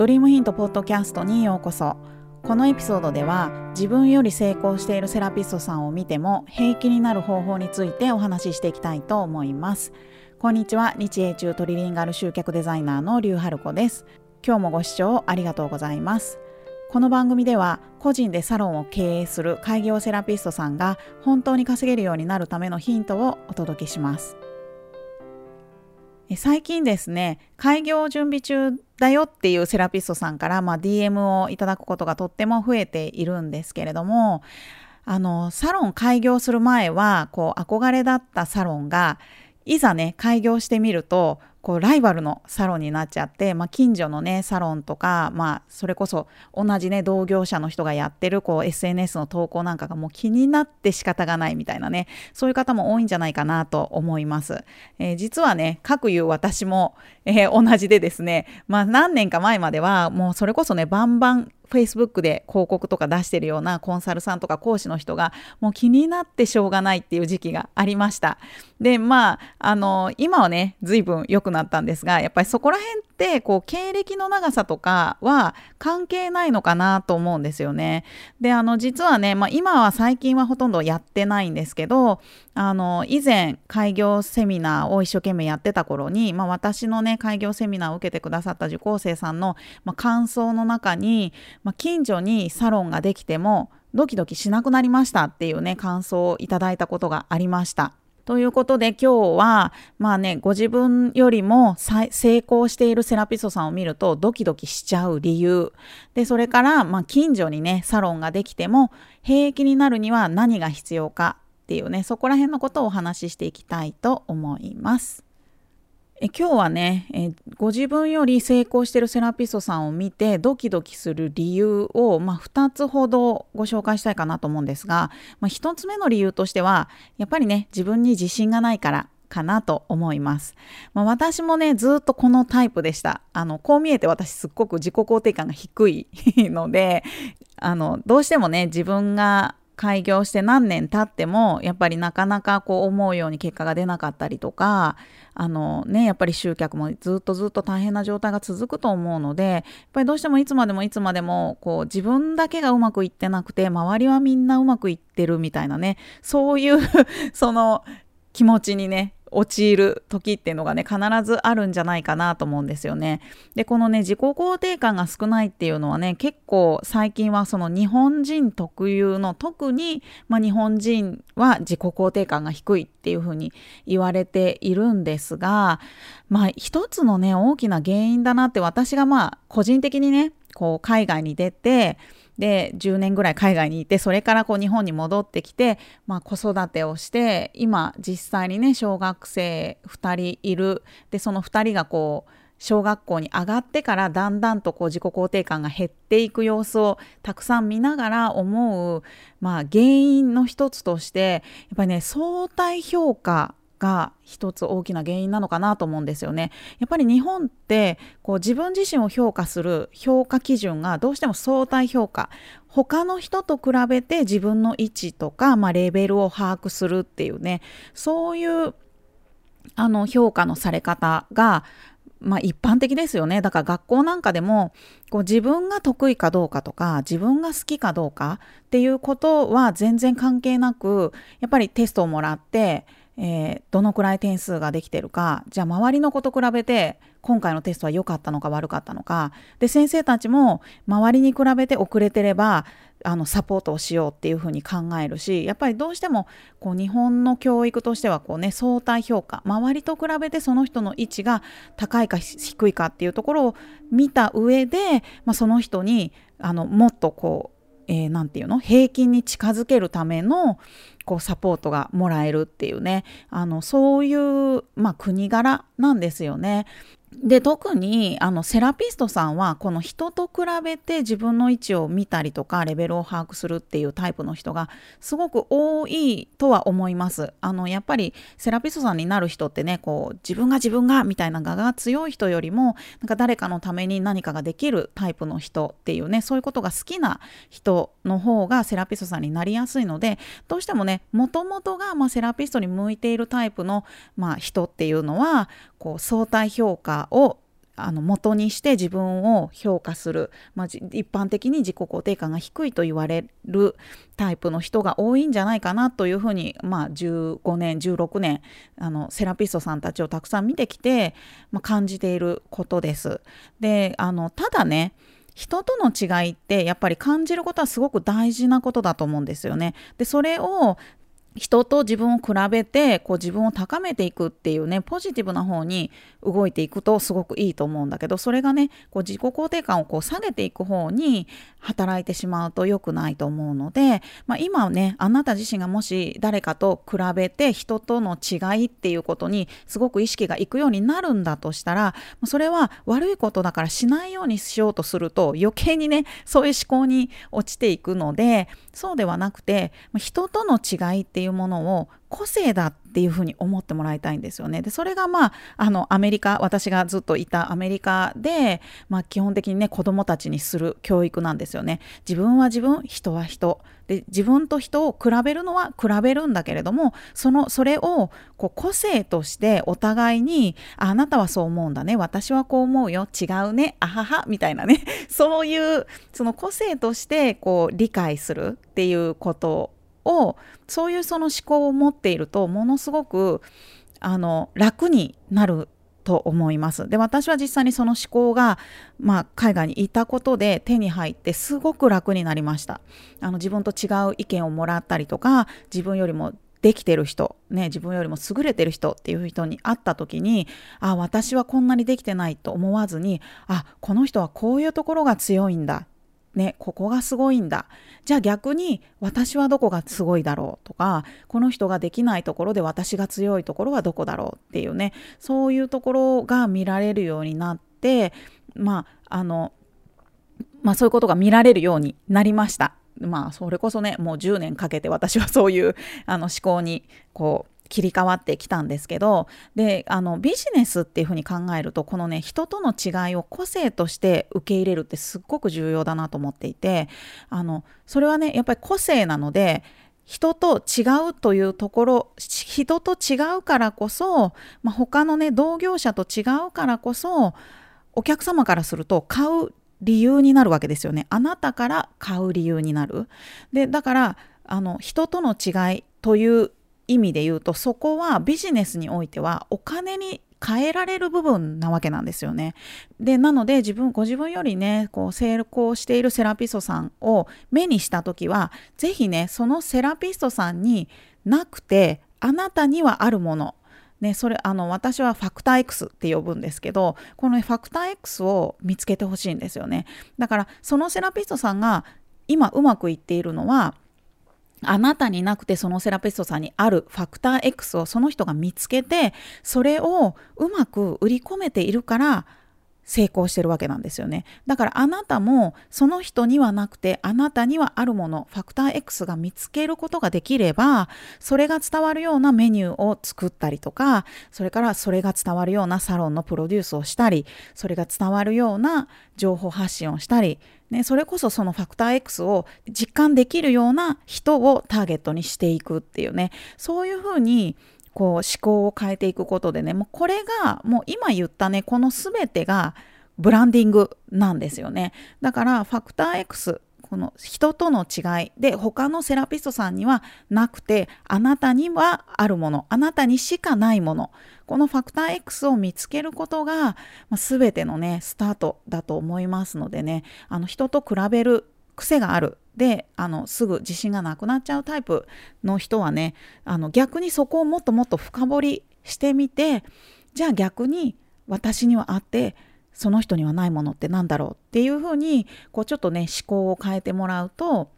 ドリームヒントポッドキャストにようこそ。このエピソードでは自分より成功しているセラピストさんを見ても平気になる方法についてお話ししていきたいと思います。こんにちは日英中トリリンガル集客デザイナーの劉春子です。今日もご視聴ありがとうございます。この番組では個人でサロンを経営する開業セラピストさんが本当に稼げるようになるためのヒントをお届けします。最近ですね開業準備中だよっていうセラピストさんから、まあ、DM をいただくことがとっても増えているんですけれどもあのサロン開業する前はこう憧れだったサロンがいざね開業してみるとこうライバルのサロンになっちゃって、まあ、近所のねサロンとか、まあ、それこそ同じね同業者の人がやってるこう SNS の投稿なんかがもう気になって仕方がないみたいなねそういう方も多いんじゃないかなと思います。えー、実はね各言う私も、えー、同じでですね、まあ、何年か前まではもうそれこそねバンバン Facebook で広告とか出してるようなコンサルさんとか講師の人がもう気になってしょうがないっていう時期がありました。でまああの今はね随分良くなったんですがやっぱりそこら辺ってこう経歴の長さとかは関係ないのかなと思うんですよね。であの実はね、まあ、今は最近はほとんどやってないんですけどあの以前開業セミナーを一生懸命やってた頃に、まあ、私のね開業セミナーを受けてくださった受講生さんの、まあ、感想の中に、まあ、近所にサロンができてもドキドキしなくなりましたっていうね感想をいただいたことがありました。ということで今日はまあねご自分よりも成功しているセラピストさんを見るとドキドキしちゃう理由でそれからまあ近所にねサロンができても平気になるには何が必要かっていうねそこら辺のことをお話ししていきたいと思います。え今日はねえご自分より成功してるセラピストさんを見てドキドキする理由を、まあ、2つほどご紹介したいかなと思うんですが、まあ、1つ目の理由としてはやっぱりね自分に自信がないからかなと思います。まあ、私もね、ずっとこのタイプでした。あの、こう見えて私すっごく自己肯定感が低いので、あの、どうしてもね、自分が開業して何年経ってもやっぱりなかなかこう思うように結果が出なかったりとかあのねやっぱり集客もずっとずっと大変な状態が続くと思うのでやっぱりどうしてもいつまでもいつまでもこう自分だけがうまくいってなくて周りはみんなうまくいってるみたいなねそういうその気持ちにね陥る時っていうのがね必ずあるんじゃないかなと思うんですよね。でこのね自己肯定感が少ないっていうのはね結構最近はその日本人特有の特に、まあ、日本人は自己肯定感が低いっていうふうに言われているんですがまあ一つのね大きな原因だなって私がまあ個人的にねこう海外に出てで10年ぐらい海外にいてそれからこう日本に戻ってきて、まあ、子育てをして今実際にね小学生2人いる。でその2人がこう小学校に上がってからだんだんとこう自己肯定感が減っていく様子をたくさん見ながら思う、まあ、原因の一つとしてやっぱりね相対評価が一つ大きな原因なのかなと思うんですよね。やっぱり日本ってこう自分自身を評価する評価基準がどうしても相対評価。他の人と比べて自分の位置とか、まあ、レベルを把握するっていうね。そういうあの評価のされ方がまあ、一般的ですよね。だから学校なんかでもこう自分が得意かどうかとか自分が好きかどうかっていうことは全然関係なくやっぱりテストをもらってえー、どのくらい点数ができてるかじゃあ周りの子と比べて今回のテストは良かったのか悪かったのか。で先生たちも周りに比べて遅れてればあのサポートをしようっていうふうに考えるしやっぱりどうしてもこう日本の教育としてはこう、ね、相対評価。周りと比べてその人の位置が高いか低いかっていうところを見た上で、まあ、その人にあのもっとこうえー、て言うの？平均に近づけるためのこうサポートがもらえるっていうねあのそういう、まあ、国柄なんですよね。で特にあのセラピストさんはこの人と比べて自分の位置を見たりとかレベルを把握するっていうタイプの人がすごく多いとは思います。あのやっぱりセラピストさんになる人ってねこう自分が自分がみたいな我が強い人よりもなんか誰かのために何かができるタイプの人っていうねそういうことが好きな人の方がセラピストさんになりやすいのでどうしてもねもともとがまあセラピストに向いているタイプのまあ人っていうのはこう相対評価をあの元にして自分を評価する、まあ、一般的に自己肯定感が低いと言われるタイプの人が多いんじゃないかなというふうに、まあ、15年16年あのセラピストさんたちをたくさん見てきて、まあ、感じていることです。であのただね人との違いってやっぱり感じることはすごく大事なことだと思うんですよね。でそれを人と自分を比べてこう自分を高めていくっていうねポジティブな方に動いていくとすごくいいと思うんだけどそれがねこう自己肯定感をこう下げていく方に働いてしまうと良くないと思うので、まあ、今ねあなた自身がもし誰かと比べて人との違いっていうことにすごく意識がいくようになるんだとしたらそれは悪いことだからしないようにしようとすると余計にねそういう思考に落ちていくのでそうではなくて人との違いってていうものを個性だっていうふうに思ってもらいたいんですよね。でそれがまああのアメリカ私がずっといたアメリカで、まあ、基本的にね子どもたちにする教育なんですよね。自分は自分人は人。で自分と人を比べるのは比べるんだけれどもそのそれをこう個性としてお互いにあなたはそう思うんだね。私はこう思うよ。違うね。あはは。みたいなね。そういうその個性としてこう理解するっていうことをそういうその思考を持っているとものすごくあの楽になると思います。で私は実際にその思考が、まあ、海外にいたことで手に入ってすごく楽になりました。あの自分と違う意見をもらったりとか自分よりもできてる人、ね、自分よりも優れてる人っていう人に会った時にあ私はこんなにできてないと思わずにあこの人はこういうところが強いんだね、ここがすごいんだ。じゃあ逆に私はどこがすごいだろうとか、この人ができないところで私が強いところはどこだろうっていうね、そういうところが見られるようになって、まあ、あの、まあそういうことが見られるようになりました。まあそれこそね、もう10年かけて私はそういうあの思考にこう切り替わってきたんですけどであのビジネスっていうふうに考えるとこのね人との違いを個性として受け入れるってすっごく重要だなと思っていてあのそれはねやっぱり個性なので人と違うというところ人と違うからこそ、まあ、他のね同業者と違うからこそお客様からすると買う理由になるわけですよね。あなたから買う理由になる。でだからあの人との違いという意味で言うとそこはビジネスにおいてはお金に変えられる部分なわけなんですよね。でなので自分ご自分よりねこう成功しているセラピストさんを目にした時は是非ねそのセラピストさんになくてあなたにはあるものね、それあの私はファクター X って呼ぶんですけどこの、ファクター X を見つけてほしいんですよねだからそのセラピストさんが今うまくいっているのはあなたになくてそのセラピストさんにあるファクター X をその人が見つけてそれをうまく売り込めているから成功してるわけなんですよね。だからあなたもその人にはなくてあなたにはあるものファクター X が見つけることができればそれが伝わるようなメニューを作ったりとかそれからそれが伝わるようなサロンのプロデュースをしたりそれが伝わるような情報発信をしたりね、それこそそのファクター X を実感できるような人をターゲットにしていくっていうねそういうふうにこう思考を変えていくことでねもうこれがもう今言ったねこの全てがブランディングなんですよね。だからファクター X この人との違いで他のセラピストさんにはなくてあなたにはあるものあなたにしかないものこのファクター X を見つけることが、ま、全てのねスタートだと思いますのでねあの人と比べる癖があるであのすぐ自信がなくなっちゃうタイプの人はねあの逆にそこをもっともっと深掘りしてみてじゃあ逆に私にはあってその人にはないものって何だろうっていうふうにこうちょっとね思考を変えてもらうと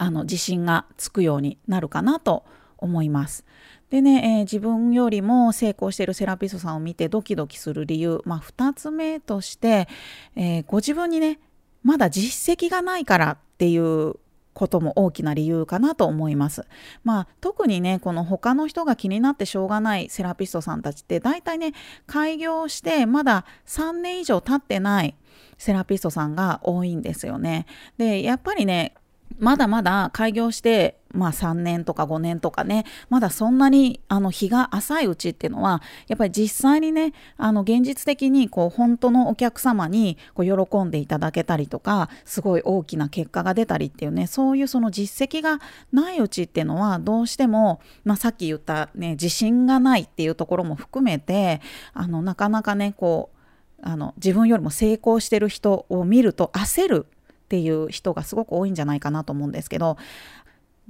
あの自信がつくようになるかなと思います。でね、えー、自分よりも成功しているセラピストさんを見てドキドキする理由、まあ、2つ目として、えー、ご自分にねまだ実績がないからっっていうことも大きな理由かなと思います。まあ特にねこの他の人が気になってしょうがないセラピストさんたちって大体ね開業してまだ3年以上経ってないセラピストさんが多いんですよね。でやっぱりねまだまだ開業して、まあ、3年とか5年とかねまだそんなにあの日が浅いうちっていうのはやっぱり実際にねあの現実的にこう本当のお客様にこう喜んでいただけたりとかすごい大きな結果が出たりっていうねそういうその実績がないうちっていうのはどうしても、まあ、さっき言ったね自信がないっていうところも含めてあのなかなかねこうあの自分よりも成功してる人を見ると焦るっていう人がすごく多いんじゃないかなと思うんですけど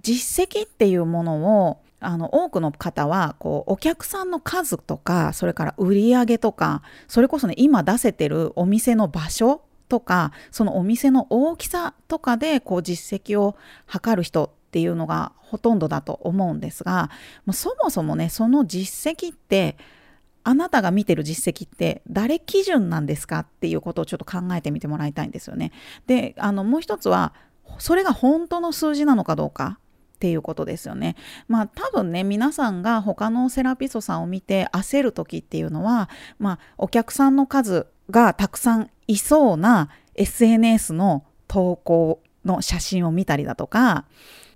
実績っていうものをあの多くの方はこうお客さんの数とかそれから売り上げとかそれこそね今出せてるお店の場所とかそのお店の大きさとかでこう実績を測る人っていうのがほとんどだと思うんですがそもそもねその実績ってあなたが見てる実績って誰基準なんですかっていうことをちょっと考えてみてもらいたいんですよね。であのもう一つはそれが本当の数字なのかどうかっていうことですよね。まあ多分ね皆さんが他のセラピストさんを見て焦る時っていうのは、まあ、お客さんの数がたくさんいそうな SNS の投稿の写真を見たりだとか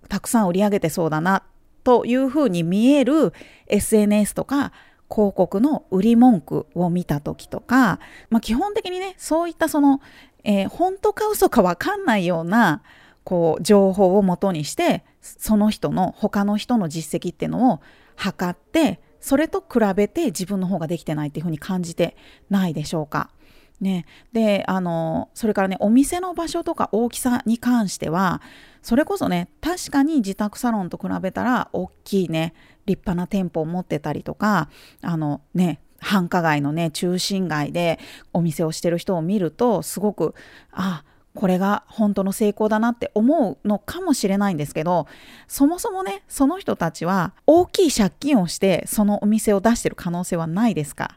たくさん売り上げてそうだなというふうに見える SNS とか広告の売り文句を見た時とか、まあ、基本的にねそういったその、えー、本当か嘘か分かんないようなこう情報をもとにしてその人の他の人の実績っていうのを測ってそれと比べて自分の方ができてないっていうふうに感じてないでしょうか。ね、であのそれからねお店の場所とか大きさに関してはそれこそね確かに自宅サロンと比べたら大きいね立派な店舗を持ってたりとかあのね繁華街のね中心街でお店をしてる人を見るとすごくあこれが本当の成功だなって思うのかもしれないんですけどそもそもねその人たちは大きい借金をしてそのお店を出してる可能性はないですか？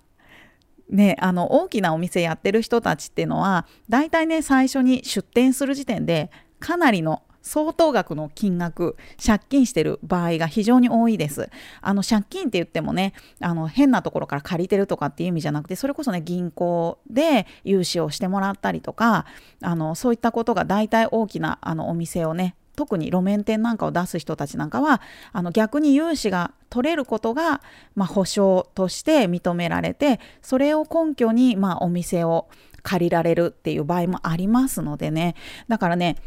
ね、あの大きなお店やってる人たちっていうのは大体ね最初に出店する時点でかなりの相当額の金額借金してる場合が非常に多いです。あの借金って言ってもねあの変なところから借りてるとかっていう意味じゃなくてそれこそね銀行で融資をしてもらったりとかあのそういったことが大体大きなあのお店をね特に路面店なんかを出す人たちなんかはあの逆に融資が取れることが、まあ、保証として認められてそれを根拠に、まあ、お店を借りられるっていう場合もありますのでね。だからね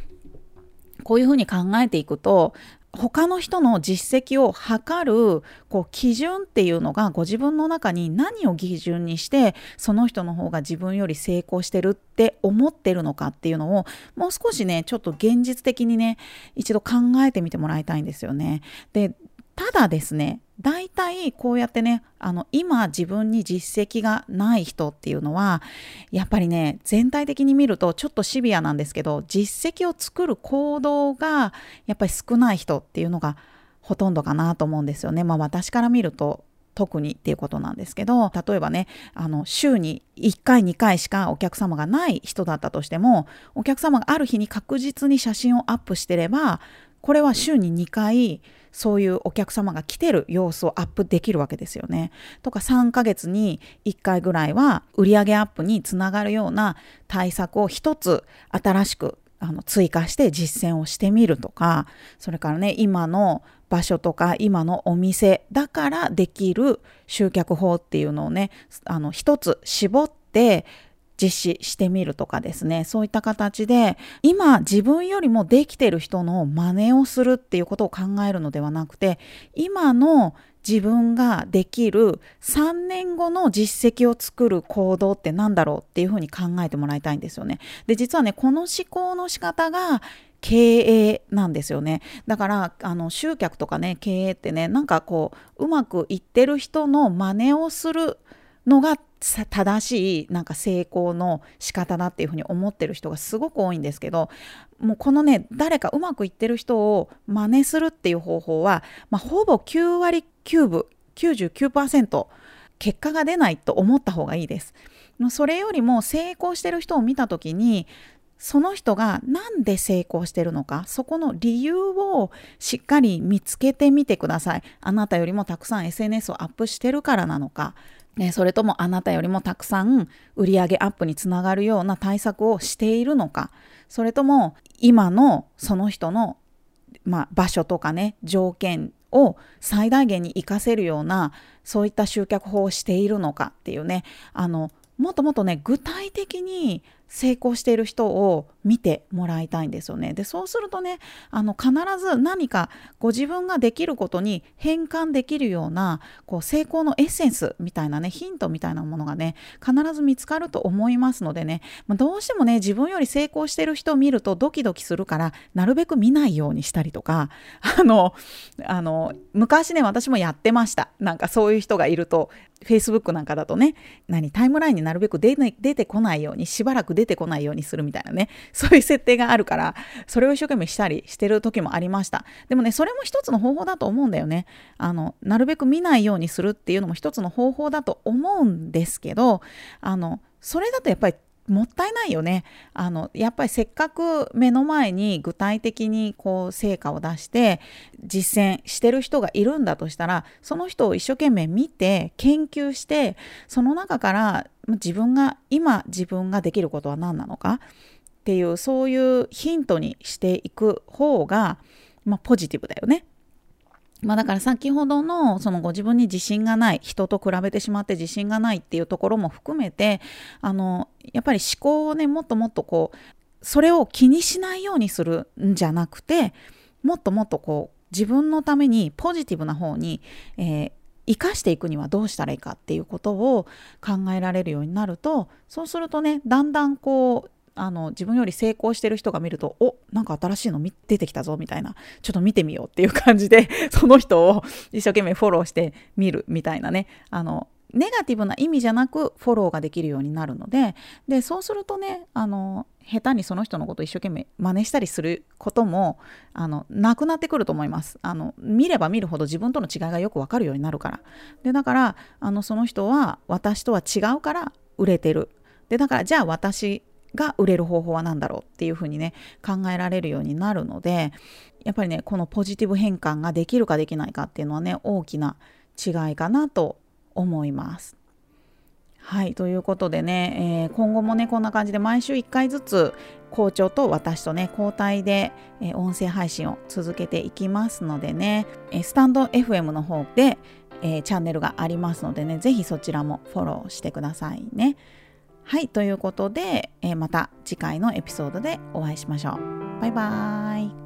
こういうふうに考えていくと他の人の実績を測るこう基準っていうのがご自分の中に何を基準にしてその人の方が自分より成功してるって思ってるのかっていうのをもう少しねちょっと現実的にね一度考えてみてもらいたいんですよね。でただですね大体こうやってねあの今自分に実績がない人っていうのはやっぱりね全体的に見るとちょっとシビアなんですけど実績を作る行動がやっぱり少ない人っていうのがほとんどかなと思うんですよね。まあ私から見ると特にっていうことなんですけど例えばねあの週に1回2回しかお客様がない人だったとしてもお客様がある日に確実に写真をアップしてればこれは週に2回そういうお客様が来てる様子をアップできるわけですよね。とか3ヶ月に1回ぐらいは売上アップにつながるような対策を一つ新しくあの追加して実践をしてみるとかそれからね今の場所とか今のお店だからできる集客法っていうのをねあの一つ絞って実施してみるとかですねそういった形で今自分よりもできてる人の真似をするっていうことを考えるのではなくて今の自分ができる3年後の実績を作る行動って何だろうっていうふうに考えてもらいたいんですよね。で実はねこの思考の仕方が経営なんですよねだからあの集客とかね経営ってねなんかこううまくいってる人の真似をするのが正しいなんか成功の仕方だっていうふうに思ってる人がすごく多いんですけどもうこのね誰かうまくいってる人を真似するっていう方法は、まあ、ほぼ9割9分99%結果が出ないと思った方がいいです。それよりも成功してる人を見た時にその人が何で成功してるのかそこの理由をしっかり見つけてみてくださいあなたよりもたくさん SNS をアップしてるからなのかね、それともあなたよりもたくさん売り上げアップにつながるような対策をしているのか。それとも今のその人の、まあ、場所とかね条件を最大限に活かせるようなそういった集客法をしているのかっていうね。あのもっともっとね具体的に成功している人を見てもらいたいんですよね。でそうするとねあの必ず何かご自分ができることに変換できるようなこう成功のエッセンスみたいなねヒントみたいなものがね必ず見つかると思いますのでね、まあ、どうしてもね自分より成功している人を見るとドキドキするからなるべく見ないようにしたりとかあのあの昔ね私もやってました。なんかそういう人がいると。Facebook なんかだとね何タイムラインになるべく出てこないようにしばらく出てこないようにするみたいなね そういう設定があるからそれを一生懸命したりしてる時もありました。でもねそれも一つの方法だと思うんだよね。あのなるべく見ないようにするっていうのも一つの方法だと思うんですけどあのそれだとやっぱりもったいないよねあのやっぱりせっかく目の前に具体的にこう成果を出して実践してる人がいるんだとしたらその人を一生懸命見て研究してその中から自分が今自分ができることは何なのか？っていうそういうヒントにしていく方が、まあ、ポジティブだよね。まあ、だから先ほどのそのご自分に自信がない人と比べてしまって自信がないっていうところも含めてあのやっぱり思考をねもっともっとこうそれを気にしないようにするんじゃなくてもっともっとこう自分のためにポジティブな方に、えー、生かしていくにはどうしたらいいかっていうことを考えられるようになるとそうするとねだんだんこうあの自分より成功してる人が見るとおなんか新しいの出てきたぞみたいなちょっと見てみようっていう感じで その人を一生懸命フォローしてみるみたいなね。あのネガティブな意味じゃなくフォローができるようになるのででそうするとねあの下手にその人のことを一生懸命真似したりすることもあのなくなってくると思います。あの見れば見るほど自分との違いがよくわかるようになるから。でだからあのその人は私とは違うから売れてる。でだからじゃあ私が売れる方法は何だろうっていうふうにね考えられるようになるのでやっぱりねこのポジティブ変換ができるかできないかっていうのはね大きな違いかなと思います。はいということでね、えー、今後もねこんな感じで毎週1回ずつ校長と私とね交代で、えー、音声配信を続けていきますのでね、えー、スタンド FM の方で、えチャンネルがありますのでね是非そちらもフォローしてくださいね。はい、ということで、えー、また次回のエピソードでお会いしましょう。バイバーイ。